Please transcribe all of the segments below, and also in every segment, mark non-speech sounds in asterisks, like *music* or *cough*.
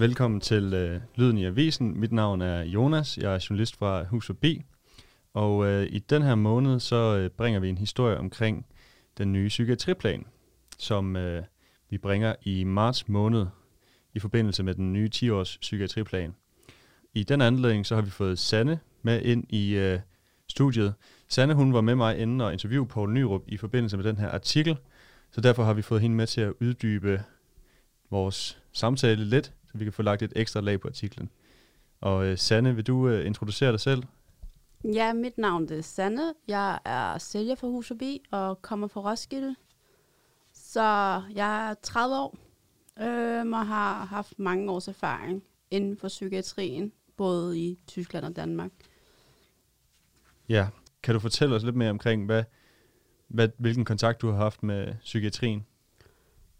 Velkommen til øh, Lyden i Avisen. Mit navn er Jonas. Jeg er journalist fra Hus og B. Og øh, i den her måned, så øh, bringer vi en historie omkring den nye psykiatriplan, som øh, vi bringer i marts måned i forbindelse med den nye 10-års psykiatriplan. I den anledning, så har vi fået Sanne med ind i øh, studiet. Sanne, hun var med mig inden og interviewe Poul Nyrup i forbindelse med den her artikel, så derfor har vi fået hende med til at uddybe vores samtale lidt, så vi kan få lagt et ekstra lag på artiklen. Og øh, Sanne, vil du øh, introducere dig selv? Ja, mit navn er Sanne. Jeg er sælger for Hus Forbi og kommer fra Roskilde. Så jeg er 30 år øh, og har haft mange års erfaring inden for psykiatrien, både i Tyskland og Danmark. Ja, kan du fortælle os lidt mere omkring, hvad, hvad, hvilken kontakt du har haft med psykiatrien?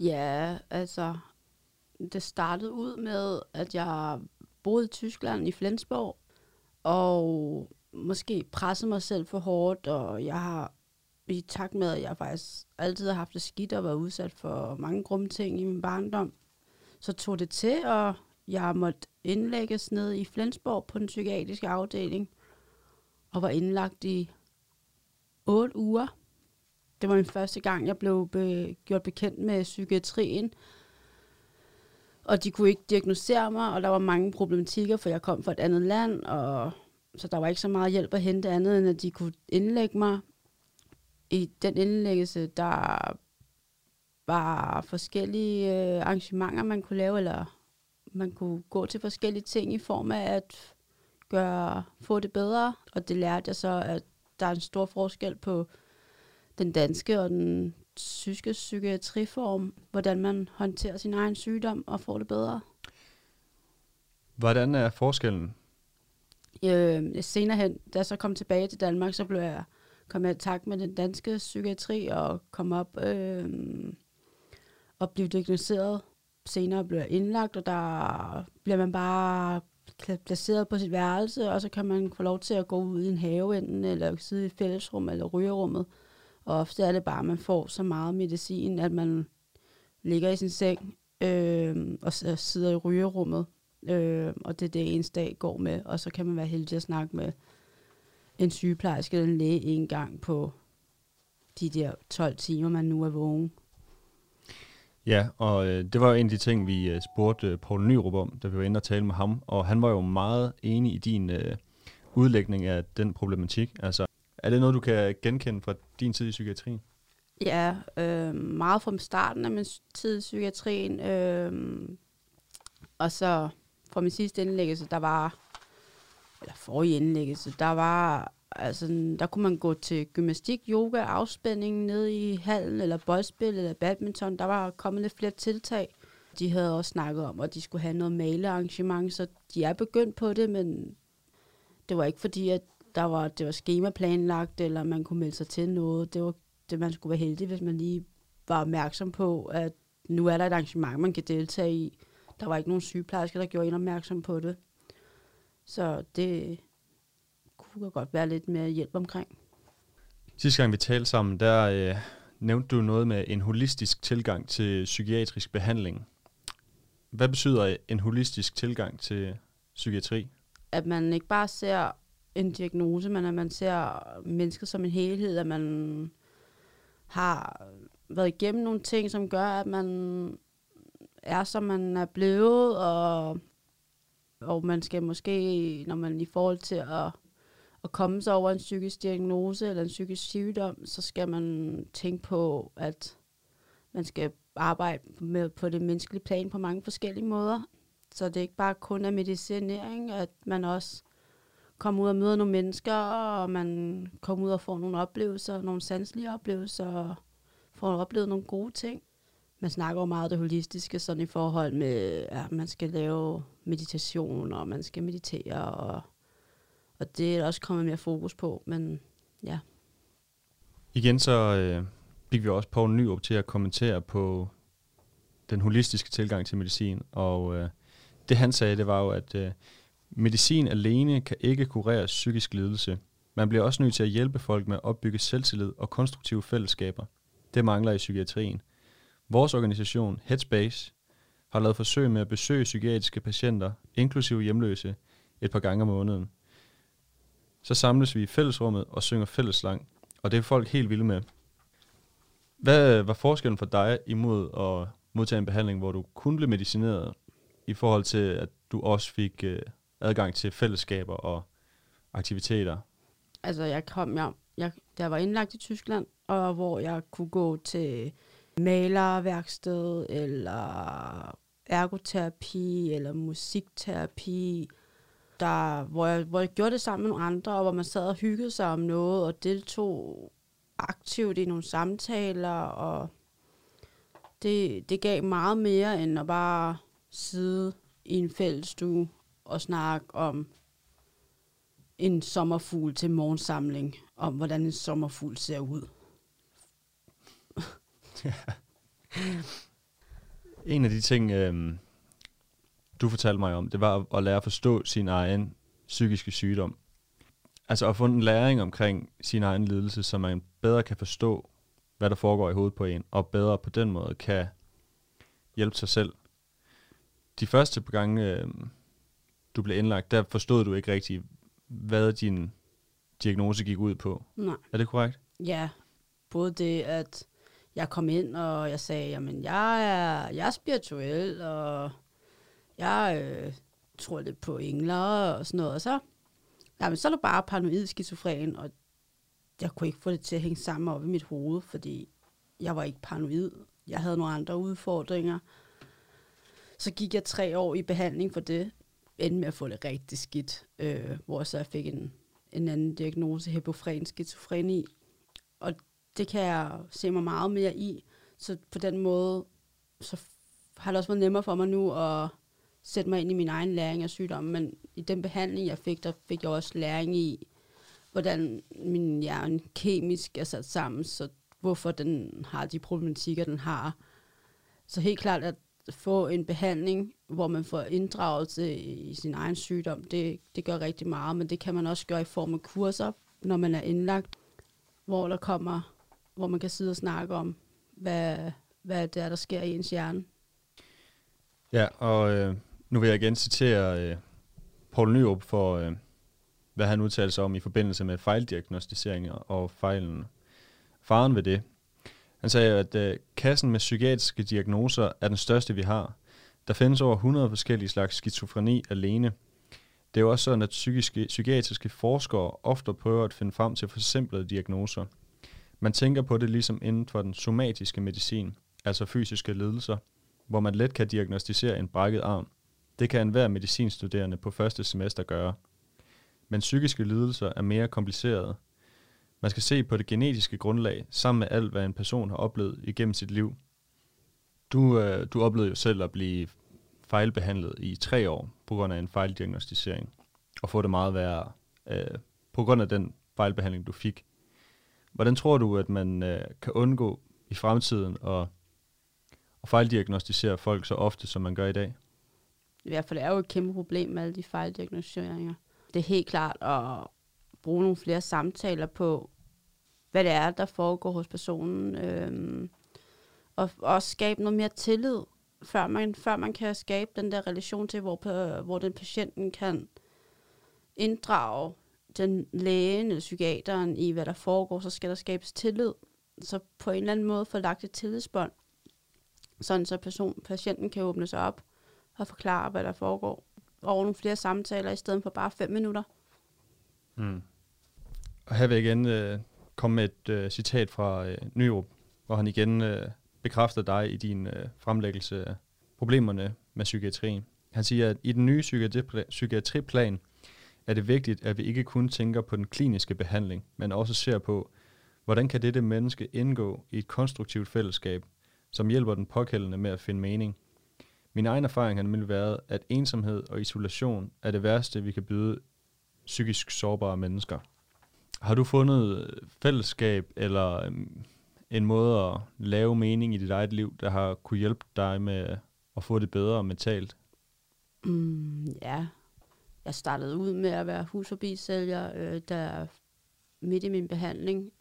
Ja, altså, det startede ud med, at jeg boede i Tyskland i Flensborg, og måske pressede mig selv for hårdt, og jeg har i takt med, at jeg faktisk altid har haft det skidt og været udsat for mange grumme ting i min barndom, så tog det til, og jeg måtte indlægges ned i Flensborg på den psykiatriske afdeling, og var indlagt i otte uger. Det var min første gang, jeg blev be- gjort bekendt med psykiatrien. Og de kunne ikke diagnosticere mig, og der var mange problematikker, for jeg kom fra et andet land, og så der var ikke så meget hjælp at hente andet, end at de kunne indlægge mig. I den indlæggelse, der var forskellige øh, arrangementer, man kunne lave, eller man kunne gå til forskellige ting i form af at gøre, få det bedre. Og det lærte jeg så, at der er en stor forskel på den danske og den tyske psykiatriform, hvordan man håndterer sin egen sygdom og får det bedre. Hvordan er forskellen? Øh, senere hen, da jeg så kom tilbage til Danmark, så blev jeg kom jeg i takt med den danske psykiatri og kom op øh, og blev diagnosticeret. Senere blev jeg indlagt, og der bliver man bare placeret på sit værelse, og så kan man få lov til at gå ud i en have enten, eller sidde i et fællesrum eller rygerummet. Og ofte er det bare, at man får så meget medicin, at man ligger i sin seng øh, og sidder i rygerummet. Øh, og det er det ens dag går med, og så kan man være heldig at snakke med en sygeplejerske eller en læge en gang på de der 12 timer, man nu er vågen. Ja, og øh, det var jo en af de ting, vi øh, spurgte øh, Poul Nyrup om, da vi var inde og tale med ham, og han var jo meget enig i din øh, udlægning af den problematik. Altså, er det noget, du kan genkende fra din tid i psykiatrien? Ja, øh, meget fra starten af min tid i psykiatrien, øh, og så fra min sidste indlæggelse, der var, eller forrige indlæggelse, der var, altså, der kunne man gå til gymnastik, yoga, afspænding ned i hallen, eller boldspil, eller badminton. Der var kommet lidt flere tiltag. De havde også snakket om, at de skulle have noget malearrangement, så de er begyndt på det, men det var ikke fordi, at der var, det var schemaplanlagt, eller man kunne melde sig til noget. Det var det, man skulle være heldig, hvis man lige var opmærksom på, at nu er der et arrangement, man kan deltage i. Der var ikke nogen sygeplejerske, der gjorde en opmærksom på det. Så det kunne godt være lidt mere hjælp omkring. Sidste gang vi talte sammen, der øh, nævnte du noget med en holistisk tilgang til psykiatrisk behandling. Hvad betyder en holistisk tilgang til psykiatri? At man ikke bare ser en diagnose, men at man ser mennesket som en helhed, at man har været igennem nogle ting, som gør, at man er, som man er blevet, og, og man skal måske, når man i forhold til at, at komme sig over en psykisk diagnose eller en psykisk sygdom, så skal man tænke på, at man skal arbejde med, på det menneskelige plan på mange forskellige måder. Så det er ikke bare kun af medicinering, at man også komme ud og møde nogle mennesker, og man kommer ud og får nogle oplevelser, nogle sanselige oplevelser, og får oplevet nogle gode ting. Man snakker jo meget det holistiske, sådan i forhold med, at man skal lave meditation, og man skal meditere, og, og det er også kommet mere fokus på, men ja. Igen så øh, fik vi også Poul Nyrup til at kommentere på den holistiske tilgang til medicin, og øh, det han sagde, det var jo, at øh, Medicin alene kan ikke kurere psykisk lidelse. Man bliver også nødt til at hjælpe folk med at opbygge selvtillid og konstruktive fællesskaber. Det mangler i psykiatrien. Vores organisation, Headspace, har lavet forsøg med at besøge psykiatriske patienter, inklusive hjemløse, et par gange om måneden. Så samles vi i fællesrummet og synger fælleslang, og det er folk helt vilde med. Hvad var forskellen for dig imod at modtage en behandling, hvor du kun blev medicineret, i forhold til, at du også fik øh, adgang til fællesskaber og aktiviteter? Altså, jeg kom, jeg, jeg, jeg var indlagt i Tyskland, og hvor jeg kunne gå til malerværksted, eller ergoterapi, eller musikterapi, der, hvor, jeg, hvor jeg gjorde det sammen med nogle andre, og hvor man sad og hyggede sig om noget, og deltog aktivt i nogle samtaler, og det, det gav meget mere, end at bare sidde i en fællesstue og snakke om en sommerfugl til morgensamling, om hvordan en sommerfugl ser ud. *laughs* en af de ting, øh, du fortalte mig om, det var at lære at forstå sin egen psykiske sygdom. Altså at få en læring omkring sin egen lidelse, så man bedre kan forstå, hvad der foregår i hovedet på en, og bedre på den måde kan hjælpe sig selv. De første gange, øh, du blev indlagt, der forstod du ikke rigtigt, hvad din diagnose gik ud på. Nej. Er det korrekt? Ja, både det, at jeg kom ind, og jeg sagde, jamen, jeg er, jeg er spirituel, og jeg øh, tror lidt på engler og sådan noget. Og så, jamen, så er du bare paranoid skizofren, og jeg kunne ikke få det til at hænge sammen op i mit hoved, fordi jeg var ikke paranoid. Jeg havde nogle andre udfordringer. Så gik jeg tre år i behandling for det, endte med at få det rigtig skidt, øh, hvor så jeg fik en, en anden diagnose, hypofren skizofreni. Og det kan jeg se mig meget mere i. Så på den måde, så har det også været nemmere for mig nu at sætte mig ind i min egen læring af sygdommen. Men i den behandling, jeg fik, der fik jeg også læring i, hvordan min hjerne kemisk er sat sammen, så hvorfor den har de problematikker, den har. Så helt klart at få en behandling, hvor man får inddragelse i sin egen sygdom, det, det gør rigtig meget, men det kan man også gøre i form af kurser, når man er indlagt, hvor der kommer, hvor man kan sidde og snakke om, hvad, hvad det er, der sker i ens hjerne. Ja, og øh, nu vil jeg igen citere øh, Paul Nyrup for, øh, hvad han udtalte sig om i forbindelse med fejldiagnostiseringer og fejlen. Faren ved det. Han sagde, at øh, kassen med psykiatriske diagnoser er den største, vi har. Der findes over 100 forskellige slags skizofreni alene. Det er jo også sådan, at psykiske, psykiatriske forskere ofte prøver at finde frem til forsimplede diagnoser. Man tænker på det ligesom inden for den somatiske medicin, altså fysiske lidelser, hvor man let kan diagnostisere en brækket arm. Det kan enhver medicinstuderende på første semester gøre. Men psykiske lidelser er mere komplicerede. Man skal se på det genetiske grundlag, sammen med alt, hvad en person har oplevet igennem sit liv. Du, øh, du oplevede jo selv at blive fejlbehandlet i tre år på grund af en fejldiagnostisering, og få det meget værre øh, på grund af den fejlbehandling, du fik. Hvordan tror du, at man øh, kan undgå i fremtiden at, at fejldiagnostisere folk så ofte, som man gør i dag? I hvert fald er jo et kæmpe problem med alle de fejldiagnostiseringer. Det er helt klart at bruge nogle flere samtaler på, hvad det er, der foregår hos personen. Øhm, og også skabe noget mere tillid, før man, før man kan skabe den der relation til, hvor, hvor den patienten kan inddrage den lægen eller psykiateren i, hvad der foregår, så skal der skabes tillid. Så på en eller anden måde få lagt et tillidsbånd, sådan så person, patienten kan åbne sig op og forklare, hvad der foregår. Over nogle flere samtaler, i stedet for bare fem minutter. Mm. Og her vil jeg igen øh, komme med et øh, citat fra øh, Nyrup, hvor han igen øh, bekræfter dig i din øh, fremlæggelse af problemerne med psykiatrien. Han siger, at i den nye psykiatriplan er det vigtigt, at vi ikke kun tænker på den kliniske behandling, men også ser på, hvordan kan dette menneske indgå i et konstruktivt fællesskab, som hjælper den pågældende med at finde mening. Min egen erfaring har nemlig været, at ensomhed og isolation er det værste, vi kan byde psykisk sårbare mennesker. Har du fundet fællesskab eller øhm, en måde at lave mening i dit eget liv, der har kunne hjælpe dig med at få det bedre mentalt? Mm, ja, jeg startede ud med at være husforbisælger, øh, der midt i min behandling,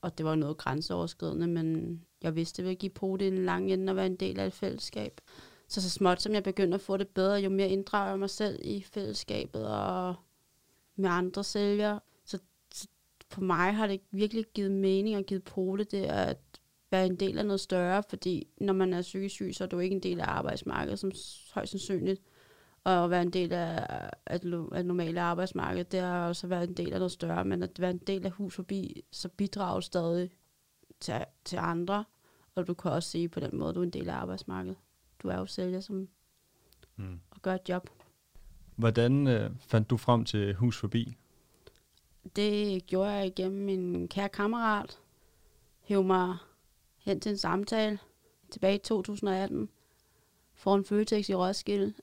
og det var noget grænseoverskridende, men jeg vidste, at det ville give på det en lang ende at være en del af et fællesskab. Så så småt som jeg begyndte at få det bedre, jo mere inddrager jeg mig selv i fællesskabet og med andre sælgere. For mig har det virkelig givet mening og givet pole det at være en del af noget større, fordi når man er psykisk syg, så er du ikke en del af arbejdsmarkedet, som højst sandsynligt. Og at være en del af, af, det normale arbejdsmarked, det er også være en del af noget større, men at være en del af hus forbi, så bidrager stadig til, til andre, og du kan også sige på den måde, du er en del af arbejdsmarkedet. Du er jo sælger, som mm. og gør et job. Hvordan øh, fandt du frem til Hus Forbi? Det gjorde jeg igennem min kære kammerat. Hæv mig hen til en samtale tilbage i 2018 for en Føtex i Roskilde.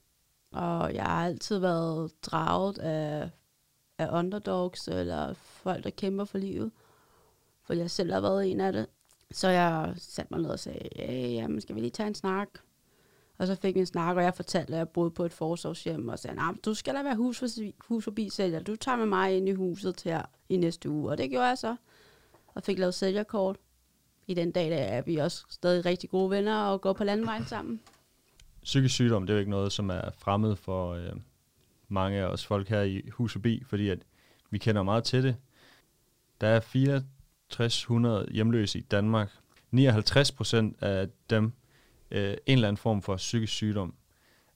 Og jeg har altid været draget af, af underdogs, eller folk, der kæmper for livet. For jeg selv har været en af det. Så jeg satte mig ned og sagde, hey, jamen, skal vi lige tage en snak? Og så fik vi en snak, og jeg fortalte, at jeg boede på et forsorgshjem, og sagde, nah, du skal da være hus, for, hus forbi sælger. Du tager med mig ind i huset til her i næste uge. Og det gjorde jeg så. Og fik lavet sælgerkort. I den dag der er vi også stadig rigtig gode venner og går på landvejen sammen. Psykisk sygdom, det er jo ikke noget, som er fremmed for øh, mange af os folk her i Hus forbi, fordi at vi kender meget til det. Der er 6400 hjemløse i Danmark. 59 procent af dem øh, en eller anden form for psykisk sygdom.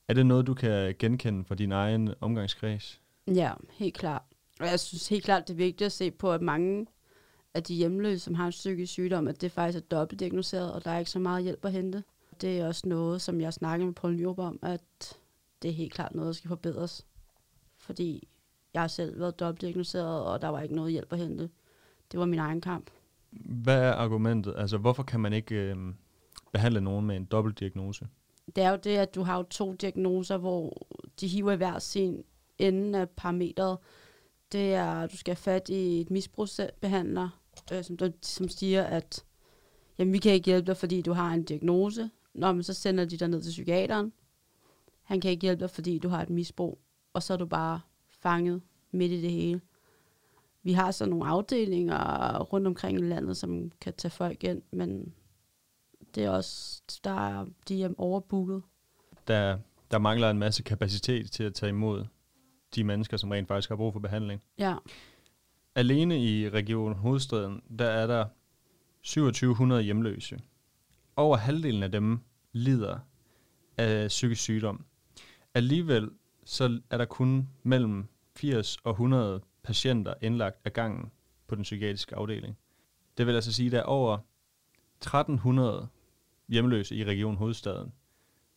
Er det noget, du kan genkende fra din egen omgangskreds? Ja, helt klart. Og jeg synes helt klart, det er vigtigt at se på, at mange af de hjemløse, som har en psykisk sygdom, at det faktisk er dobbeltdiagnoseret, og der er ikke så meget hjælp at hente. Det er også noget, som jeg snakker med Paul Nyrup om, at det er helt klart noget, der skal forbedres. Fordi jeg har selv været dobbeltdiagnoseret, og der var ikke noget hjælp at hente. Det var min egen kamp. Hvad er argumentet? Altså, hvorfor kan man ikke øh, behandle nogen med en dobbeltdiagnose? Det er jo det, at du har jo to diagnoser, hvor de hiver i hver sin ende af parametret. Det er, at du skal have fat i et misbrugsbehandler, øh, som, som siger, at jamen, vi kan ikke hjælpe dig, fordi du har en diagnose. Nå, men så sender de dig ned til psykiateren. Han kan ikke hjælpe dig, fordi du har et misbrug. Og så er du bare fanget midt i det hele. Vi har så nogle afdelinger rundt omkring i landet, som kan tage folk ind, men det er også, der er, de er overbooket. Der, der mangler en masse kapacitet til at tage imod de mennesker, som rent faktisk har brug for behandling. Ja. Alene i Region Hovedstaden, der er der 2700 hjemløse. Over halvdelen af dem lider af psykisk sygdom. Alligevel så er der kun mellem 80 og 100 patienter indlagt af gangen på den psykiatriske afdeling. Det vil altså sige, at der er over 1300 hjemløse i Region Hovedstaden,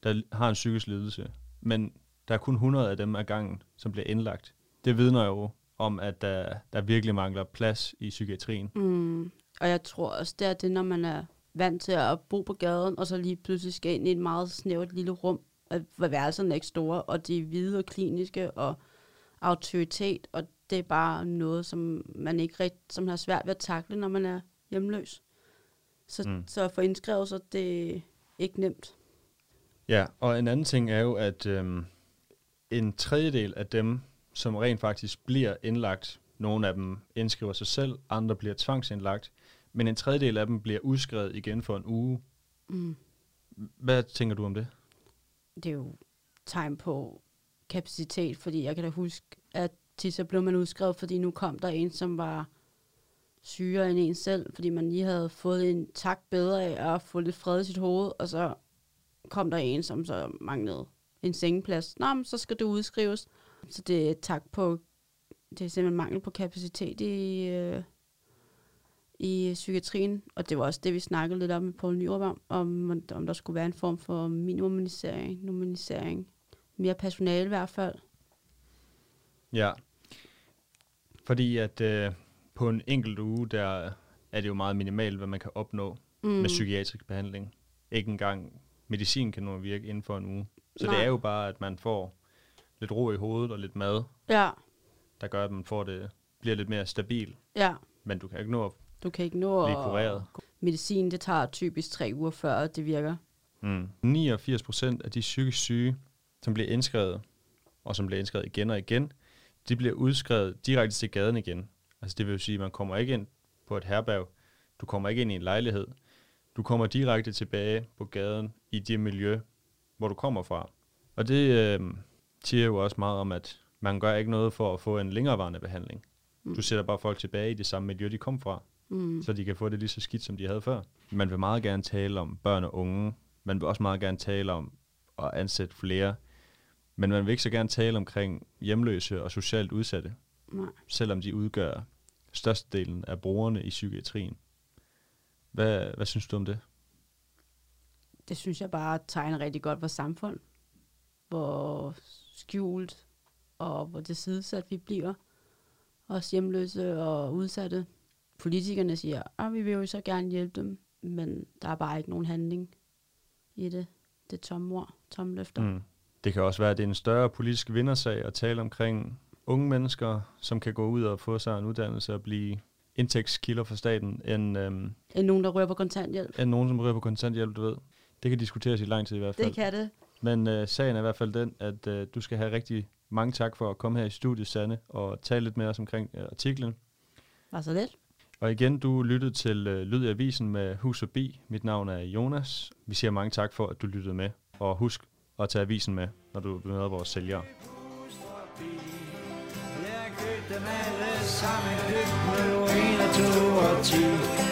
der har en psykisk lidelse, men der er kun 100 af dem ad gangen, som bliver indlagt. Det vidner jo om, at der, der virkelig mangler plads i psykiatrien. Mm. Og jeg tror også, det er det, når man er vant til at bo på gaden, og så lige pludselig skal ind i et meget snævert lille rum, at værelserne er ikke store, og de er hvide og kliniske, og autoritet, og det er bare noget, som man ikke rigtig, som har svært ved at takle, når man er hjemløs. Så, mm. så at få indskrevet sig, det er ikke nemt. Ja, og en anden ting er jo, at øhm, en tredjedel af dem, som rent faktisk bliver indlagt, nogle af dem indskriver sig selv, andre bliver tvangsindlagt, men en tredjedel af dem bliver udskrevet igen for en uge. Mm. Hvad tænker du om det? Det er jo tegn på kapacitet, fordi jeg kan da huske, at tit så blev man udskrevet, fordi nu kom der en, som var syre end en selv, fordi man lige havde fået en tak bedre af at få lidt fred i sit hoved, og så kom der en, som så manglede en sengeplads. Nå, men så skal du udskrives. Så det er tak på, det er simpelthen mangel på kapacitet i, øh, i psykiatrien, og det var også det, vi snakkede lidt om med Poul Nyrup om, om, om der skulle være en form for minimalisering, normalisering, mere personale i hvert fald. Ja, fordi at øh, på en enkelt uge, der er det jo meget minimalt, hvad man kan opnå mm. med psykiatrisk behandling. Ikke engang medicin kan nu virke inden for en uge. Så Nej. det er jo bare, at man får lidt ro i hovedet og lidt mad, ja. der gør, at man får det, bliver lidt mere stabil. Ja. Men du kan ikke nå at du kan ikke nå blive kureret. Medicin, det tager typisk tre uger før det virker. Mm. 89 procent af de psykisk syge, som bliver indskrevet, og som bliver indskrevet igen og igen, de bliver udskrevet direkte til gaden igen. Altså det vil jo sige, at man kommer ikke ind på et herberg, du kommer ikke ind i en lejlighed, du kommer direkte tilbage på gaden i det miljø, hvor du kommer fra. Og det øh, siger jo også meget om, at man gør ikke noget for at få en længerevarende behandling. Mm. Du sætter bare folk tilbage i det samme miljø, de kom fra, mm. så de kan få det lige så skidt, som de havde før. Man vil meget gerne tale om børn og unge. Man vil også meget gerne tale om at ansætte flere. Men man vil ikke så gerne tale omkring hjemløse og socialt udsatte. Nej. Selvom de udgør størstedelen af brugerne i psykiatrien. Hvad, hvad synes du om det? Det synes jeg bare tegner rigtig godt vores samfund. Hvor skjult og hvor det sidesat vi bliver. Også hjemløse og udsatte. Politikerne siger, at vi vil jo så gerne hjælpe dem, men der er bare ikke nogen handling i det. Det er tomme ord, tomme løfter. Mm. Det kan også være, at det er en større politisk vindersag at tale omkring unge mennesker, som kan gå ud og få sig en uddannelse og blive indtægtskilder for staten, end, øhm, end nogen, der rører på kontanthjælp. End nogen, som rører på kontanthjælp, du ved. Det kan diskuteres i lang tid i hvert fald. Det kan det. Men øh, sagen er i hvert fald den, at øh, du skal have rigtig mange tak for at komme her i studiet, Sanne, og tale lidt med os omkring øh, artiklen. Var så lidt. Og igen, du lyttede til øh, Lyd i Avisen med Hus Forbi. Mit navn er Jonas. Vi siger mange tak for, at du lyttede med. Og husk at tage avisen med, når du møder vores sælgere. Jeg købte dem alle